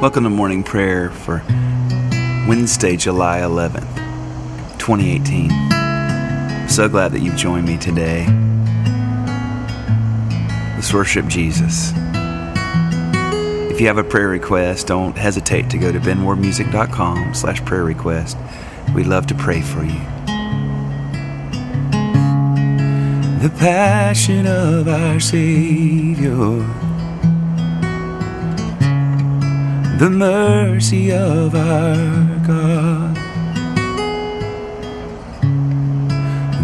Welcome to morning prayer for Wednesday, July 11th, 2018. I'm so glad that you've joined me today. Let's worship Jesus. If you have a prayer request, don't hesitate to go to benwardmusic.com slash prayer request. We'd love to pray for you. The passion of our Savior the mercy of our God.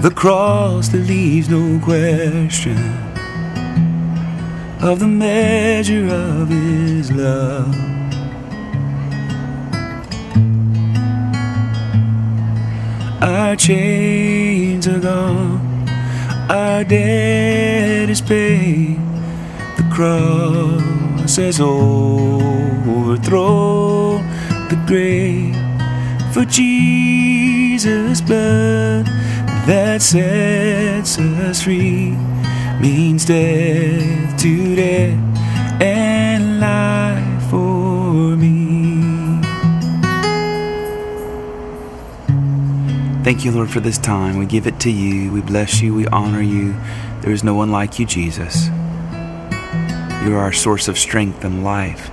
The cross that leaves no question of the measure of His love. Our chains are gone, our debt is paid, the cross old overthrow the grave for Jesus' blood that sets us free means death to death and life for me. Thank you, Lord, for this time. We give it to you. We bless you. We honor you. There is no one like you, Jesus. You are our source of strength and life.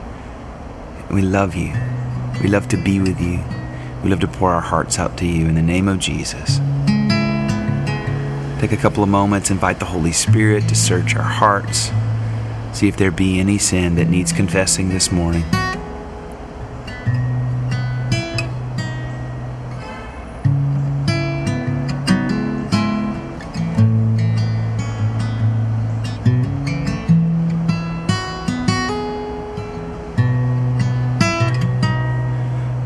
We love you. We love to be with you. We love to pour our hearts out to you in the name of Jesus. Take a couple of moments, invite the Holy Spirit to search our hearts, see if there be any sin that needs confessing this morning.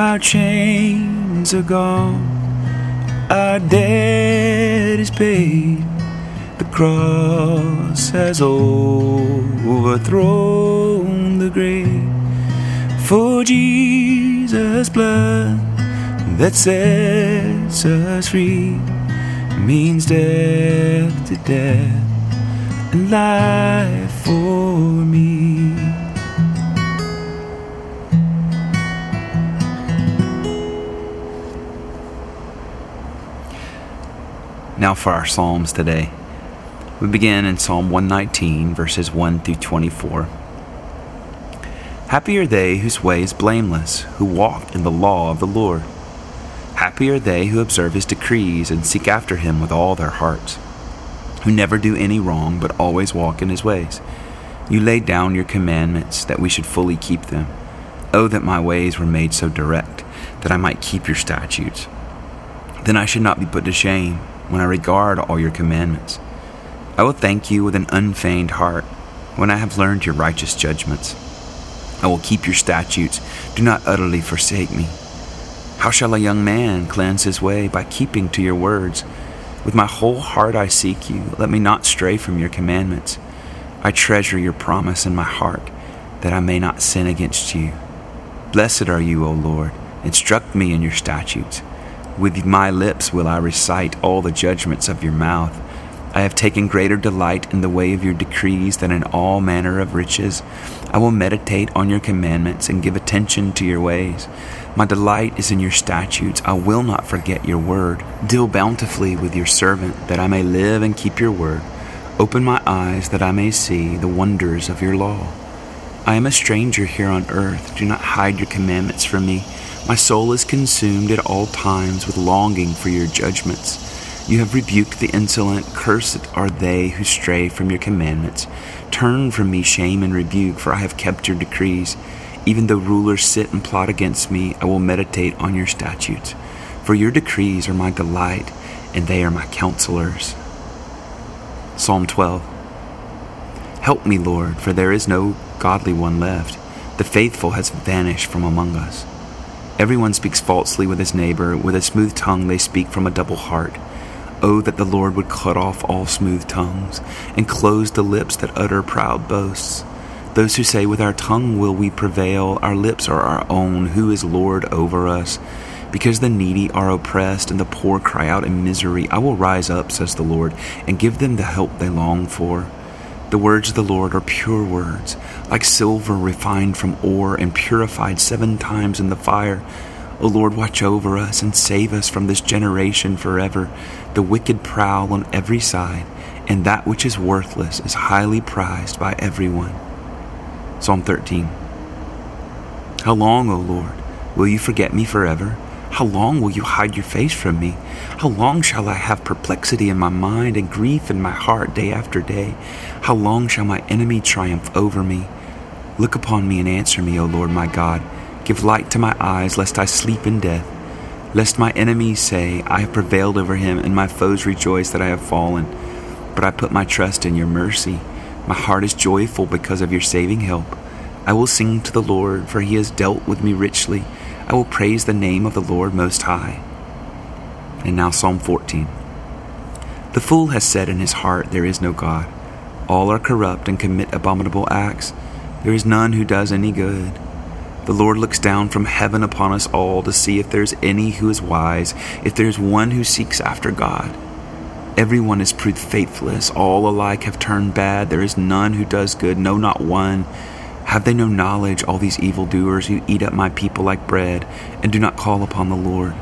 Our chains are gone, our debt is paid. The cross has overthrown the grave. For Jesus' blood that sets us free means death to death and life for me. Now for our Psalms today. We begin in Psalm 119, verses 1 through 24. Happy are they whose way is blameless, who walk in the law of the Lord. Happy are they who observe his decrees and seek after him with all their hearts, who never do any wrong but always walk in his ways. You laid down your commandments that we should fully keep them. Oh, that my ways were made so direct, that I might keep your statutes. Then I should not be put to shame when I regard all your commandments. I will thank you with an unfeigned heart when I have learned your righteous judgments. I will keep your statutes. Do not utterly forsake me. How shall a young man cleanse his way? By keeping to your words. With my whole heart I seek you. Let me not stray from your commandments. I treasure your promise in my heart, that I may not sin against you. Blessed are you, O Lord. Instruct me in your statutes. With my lips will I recite all the judgments of your mouth. I have taken greater delight in the way of your decrees than in all manner of riches. I will meditate on your commandments and give attention to your ways. My delight is in your statutes. I will not forget your word. Deal bountifully with your servant, that I may live and keep your word. Open my eyes that I may see the wonders of your law. I am a stranger here on earth. Do not hide your commandments from me. My soul is consumed at all times with longing for your judgments. You have rebuked the insolent. Cursed are they who stray from your commandments. Turn from me shame and rebuke, for I have kept your decrees. Even though rulers sit and plot against me, I will meditate on your statutes. For your decrees are my delight, and they are my counselors. Psalm 12. Help me, Lord, for there is no godly one left. The faithful has vanished from among us. Everyone speaks falsely with his neighbor. With a smooth tongue they speak from a double heart. Oh, that the Lord would cut off all smooth tongues and close the lips that utter proud boasts. Those who say, With our tongue will we prevail, our lips are our own, who is Lord over us? Because the needy are oppressed and the poor cry out in misery, I will rise up, says the Lord, and give them the help they long for. The words of the Lord are pure words, like silver refined from ore and purified seven times in the fire. O Lord, watch over us and save us from this generation forever. The wicked prowl on every side, and that which is worthless is highly prized by everyone. Psalm 13 How long, O Lord, will you forget me forever? How long will you hide your face from me? How long shall I have perplexity in my mind and grief in my heart day after day? How long shall my enemy triumph over me? Look upon me and answer me, O Lord my God. Give light to my eyes, lest I sleep in death. Lest my enemies say, I have prevailed over him, and my foes rejoice that I have fallen. But I put my trust in your mercy. My heart is joyful because of your saving help. I will sing to the Lord, for he has dealt with me richly. I will praise the name of the Lord Most High. And now, Psalm 14. The fool has said in his heart, There is no God. All are corrupt and commit abominable acts. There is none who does any good. The Lord looks down from heaven upon us all to see if there is any who is wise, if there is one who seeks after God. Everyone has proved faithless. All alike have turned bad. There is none who does good, no, not one. Have they no knowledge, all these evildoers who eat up my people like bread and do not call upon the Lord?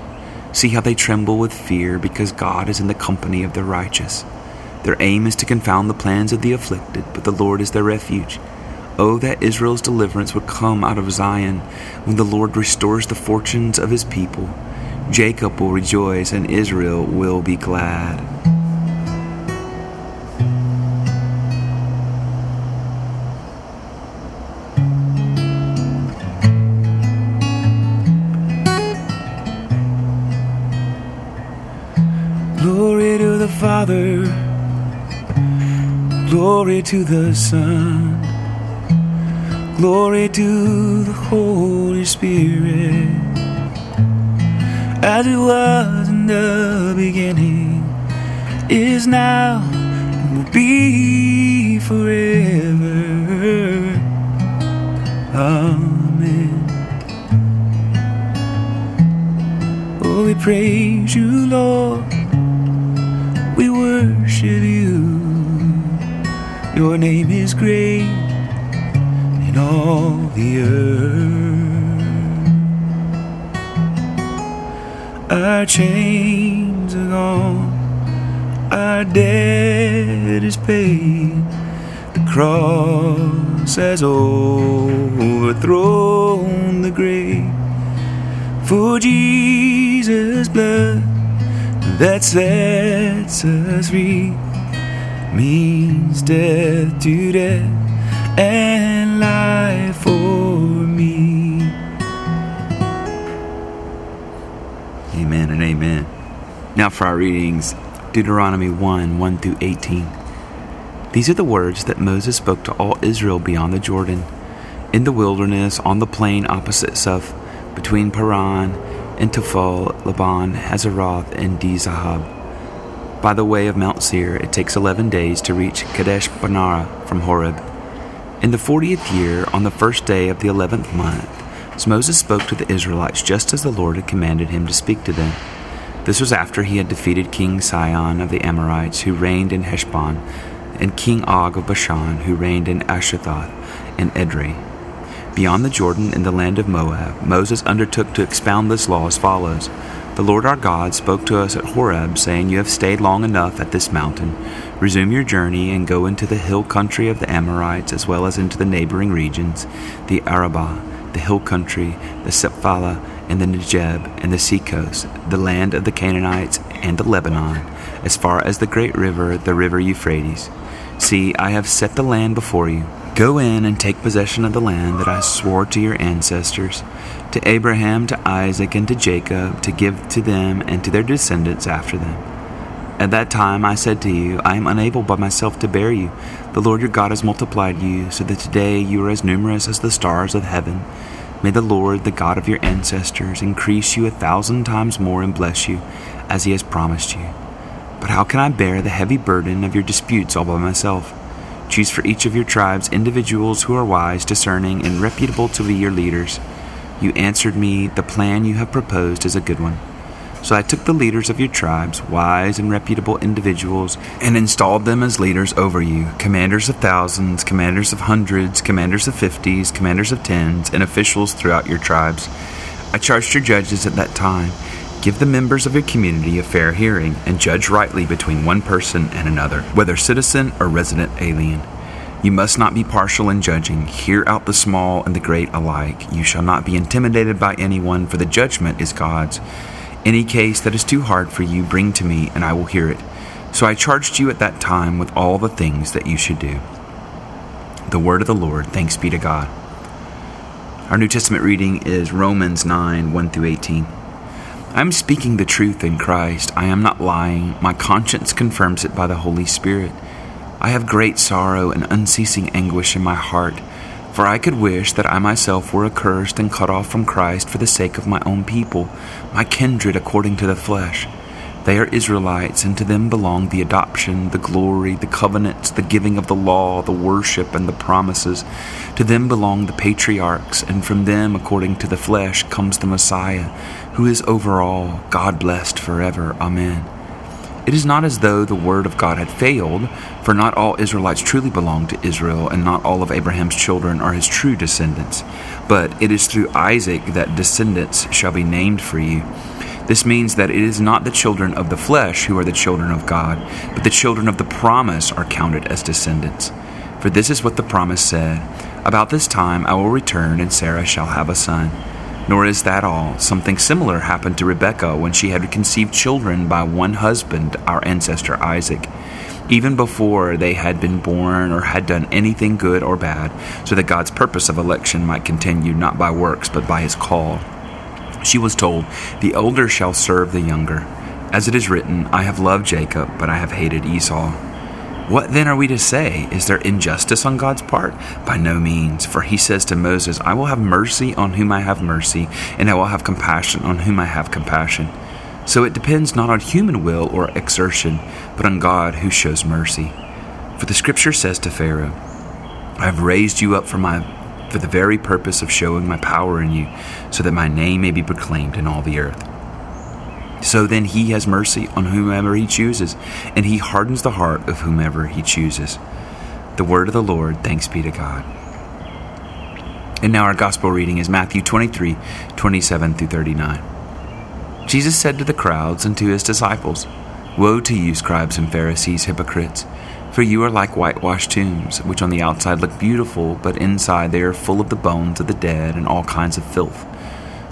See how they tremble with fear because God is in the company of the righteous. Their aim is to confound the plans of the afflicted, but the Lord is their refuge. Oh, that Israel's deliverance would come out of Zion when the Lord restores the fortunes of his people. Jacob will rejoice and Israel will be glad. Father, glory to the Son, glory to the Holy Spirit, as it was in the beginning, is now, and will be forever. Amen. Oh, we praise you, Lord we worship you. Your name is great in all the earth. Our chains are gone, our debt is paid. The cross has overthrown the grave. For Jesus' blood that sets us free means death to death and life for me. Amen and amen. Now for our readings Deuteronomy 1 1 through 18. These are the words that Moses spoke to all Israel beyond the Jordan, in the wilderness, on the plain opposite Suph, between Paran Tophel, Laban, Hazeroth, and Dizahab. By the way of Mount Seir, it takes eleven days to reach Kadesh Barnea from Horeb. In the fortieth year, on the first day of the eleventh month, Moses spoke to the Israelites just as the Lord had commanded him to speak to them. This was after he had defeated King Sihon of the Amorites, who reigned in Heshbon, and King Og of Bashan, who reigned in Ashtaroth and Edrei. Beyond the Jordan in the land of Moab, Moses undertook to expound this law as follows The Lord our God spoke to us at Horeb, saying, You have stayed long enough at this mountain. Resume your journey and go into the hill country of the Amorites, as well as into the neighboring regions, the Arabah, the hill country, the Shephelah, and the Negeb, and the seacoast, the land of the Canaanites, and the Lebanon, as far as the great river, the river Euphrates. See, I have set the land before you. Go in and take possession of the land that I swore to your ancestors, to Abraham, to Isaac, and to Jacob, to give to them and to their descendants after them. At that time I said to you, I am unable by myself to bear you. The Lord your God has multiplied you, so that today you are as numerous as the stars of heaven. May the Lord, the God of your ancestors, increase you a thousand times more and bless you, as he has promised you. But how can I bear the heavy burden of your disputes all by myself? Choose for each of your tribes individuals who are wise, discerning, and reputable to be your leaders. You answered me, The plan you have proposed is a good one. So I took the leaders of your tribes, wise and reputable individuals, and installed them as leaders over you commanders of thousands, commanders of hundreds, commanders of fifties, commanders of tens, and officials throughout your tribes. I charged your judges at that time Give the members of your community a fair hearing and judge rightly between one person and another, whether citizen or resident alien. You must not be partial in judging. Hear out the small and the great alike. You shall not be intimidated by anyone, for the judgment is God's. Any case that is too hard for you, bring to me, and I will hear it. So I charged you at that time with all the things that you should do. The word of the Lord, thanks be to God. Our New Testament reading is Romans 9 1 through 18. I am speaking the truth in Christ. I am not lying. My conscience confirms it by the Holy Spirit. I have great sorrow and unceasing anguish in my heart, for I could wish that I myself were accursed and cut off from Christ for the sake of my own people, my kindred according to the flesh. They are Israelites, and to them belong the adoption, the glory, the covenants, the giving of the law, the worship, and the promises. To them belong the patriarchs, and from them, according to the flesh, comes the Messiah, who is over all, God blessed forever. Amen. It is not as though the word of God had failed, for not all Israelites truly belong to Israel, and not all of Abraham's children are his true descendants. But it is through Isaac that descendants shall be named for you. This means that it is not the children of the flesh who are the children of God, but the children of the promise are counted as descendants. For this is what the promise said About this time I will return, and Sarah shall have a son. Nor is that all. Something similar happened to Rebekah when she had conceived children by one husband, our ancestor Isaac, even before they had been born or had done anything good or bad, so that God's purpose of election might continue not by works but by his call. She was told, The elder shall serve the younger. As it is written, I have loved Jacob, but I have hated Esau. What then are we to say? Is there injustice on God's part? By no means, for he says to Moses, I will have mercy on whom I have mercy, and I will have compassion on whom I have compassion. So it depends not on human will or exertion, but on God who shows mercy. For the scripture says to Pharaoh, I have raised you up for my for the very purpose of showing my power in you, so that my name may be proclaimed in all the earth. So then he has mercy on whomever he chooses, and he hardens the heart of whomever he chooses. The word of the Lord, thanks be to God. And now our gospel reading is Matthew 23 27 through 39. Jesus said to the crowds and to his disciples, Woe to you, scribes and Pharisees, hypocrites! For you are like whitewashed tombs, which on the outside look beautiful, but inside they are full of the bones of the dead and all kinds of filth.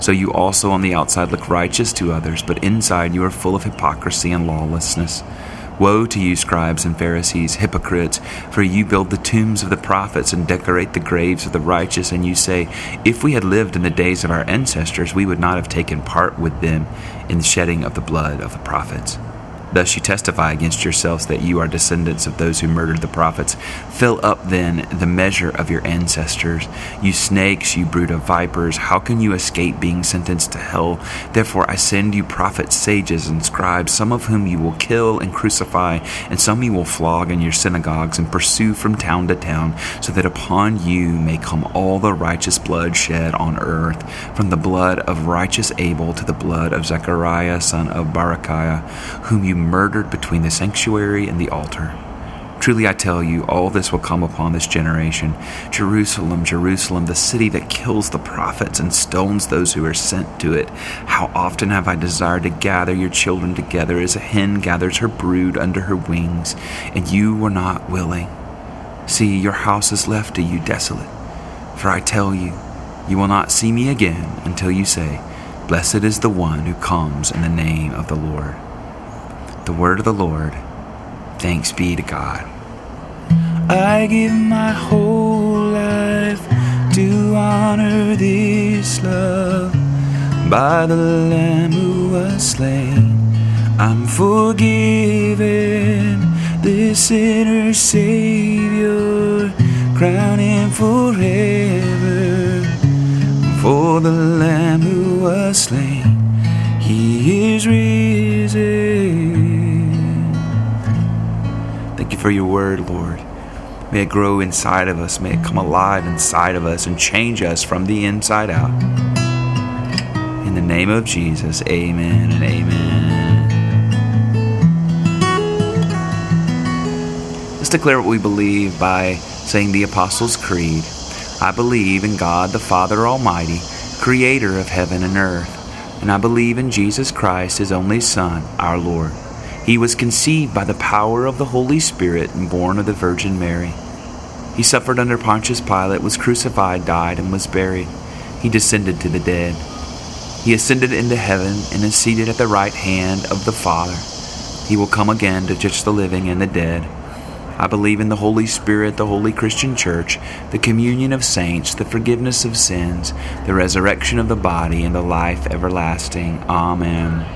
So you also on the outside look righteous to others, but inside you are full of hypocrisy and lawlessness. Woe to you, scribes and Pharisees, hypocrites, for you build the tombs of the prophets and decorate the graves of the righteous, and you say, If we had lived in the days of our ancestors, we would not have taken part with them in the shedding of the blood of the prophets. Thus you testify against yourselves that you are descendants of those who murdered the prophets. Fill up then the measure of your ancestors. You snakes, you brood of vipers, how can you escape being sentenced to hell? Therefore I send you prophets, sages, and scribes, some of whom you will kill and crucify, and some you will flog in your synagogues and pursue from town to town, so that upon you may come all the righteous blood shed on earth, from the blood of righteous Abel to the blood of Zechariah son of Barachiah, whom you murdered between the sanctuary and the altar. Truly I tell you, all this will come upon this generation. Jerusalem, Jerusalem, the city that kills the prophets and stones those who are sent to it. How often have I desired to gather your children together as a hen gathers her brood under her wings, and you were not willing. See, your house is left to you desolate. For I tell you, you will not see me again until you say, Blessed is the one who comes in the name of the Lord the word of the Lord. Thanks be to God. I give my whole life to honor this love by the Lamb who was slain. I'm forgiven, the sinner's Savior, crowning forever. For the Lamb who was slain, he is risen. For your word, Lord. May it grow inside of us. May it come alive inside of us and change us from the inside out. In the name of Jesus, amen and amen. Let's declare what we believe by saying the Apostles' Creed. I believe in God the Father Almighty, creator of heaven and earth, and I believe in Jesus Christ, his only Son, our Lord. He was conceived by the power of the Holy Spirit and born of the Virgin Mary. He suffered under Pontius Pilate, was crucified, died, and was buried. He descended to the dead. He ascended into heaven and is seated at the right hand of the Father. He will come again to judge the living and the dead. I believe in the Holy Spirit, the holy Christian Church, the communion of saints, the forgiveness of sins, the resurrection of the body, and the life everlasting. Amen.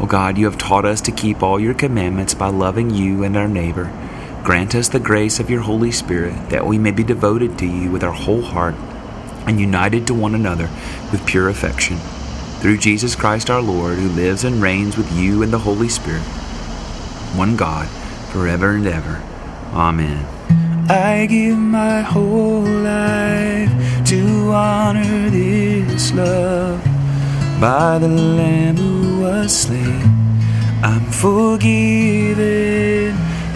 O God, you have taught us to keep all your commandments by loving you and our neighbor. Grant us the grace of your Holy Spirit, that we may be devoted to you with our whole heart and united to one another with pure affection. Through Jesus Christ our Lord, who lives and reigns with you and the Holy Spirit, one God, forever and ever. Amen. I give my whole life to honor this love by the Lamb was. I'm forgiven,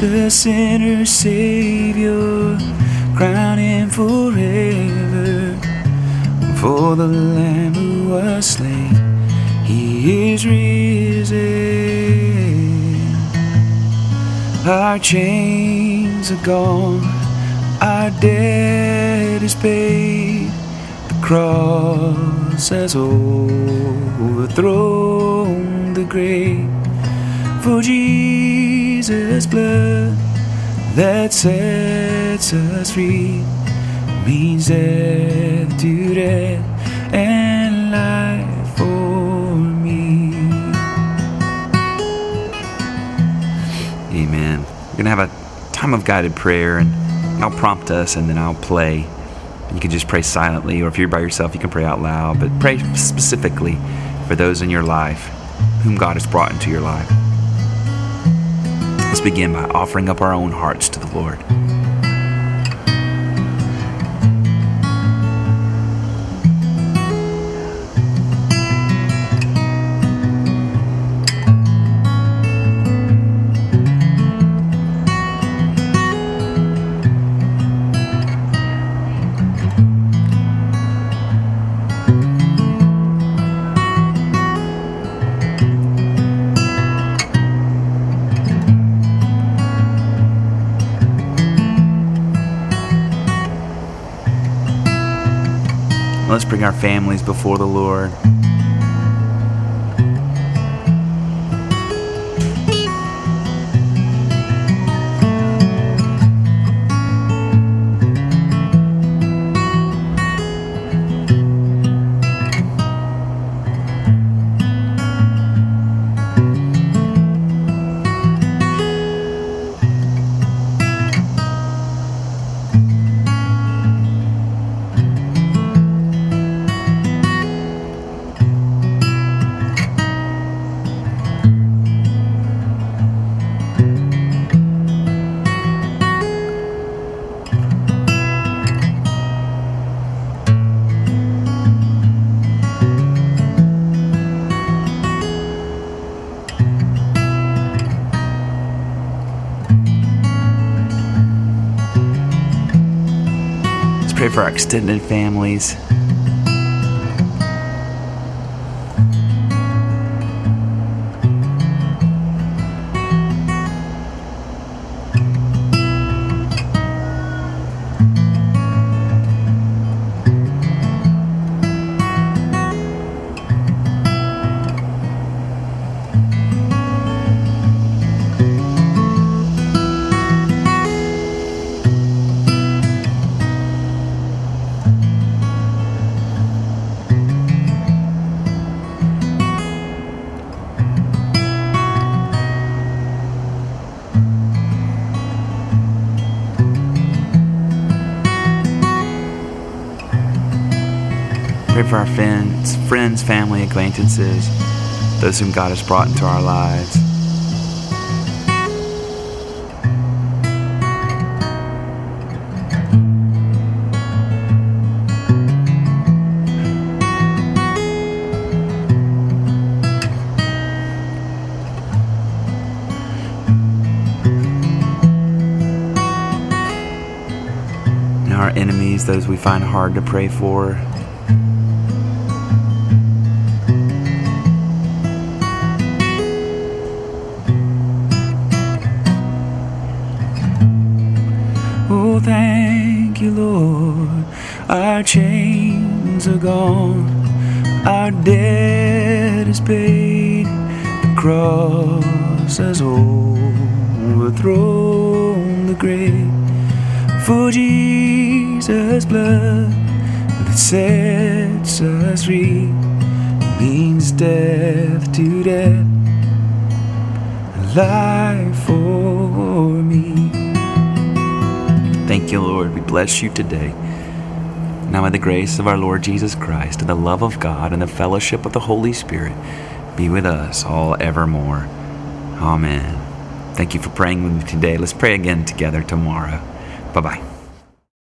the sinner's Savior, crowning forever. For the Lamb who was slain, He is risen. Our chains are gone, our debt is paid the cross has overthrown the grave. For Jesus' blood that sets us free means death to death and life for me. Amen. We're going to have a time of guided prayer, and I'll prompt us and then I'll play. You can just pray silently, or if you're by yourself, you can pray out loud, but pray specifically for those in your life whom God has brought into your life. Let's begin by offering up our own hearts to the Lord. Let's bring our families before the Lord. For extended families. For our friends, friends, family, acquaintances, those whom God has brought into our lives. our enemies, those we find hard to pray for. Our chains are gone, our debt is paid, the cross has overthrown the grave. For Jesus' blood that sets us free means death to death, life for me. Thank you, Lord. We bless you today. Now, may the grace of our Lord Jesus Christ, and the love of God, and the fellowship of the Holy Spirit be with us all evermore. Amen. Thank you for praying with me today. Let's pray again together tomorrow. Bye bye.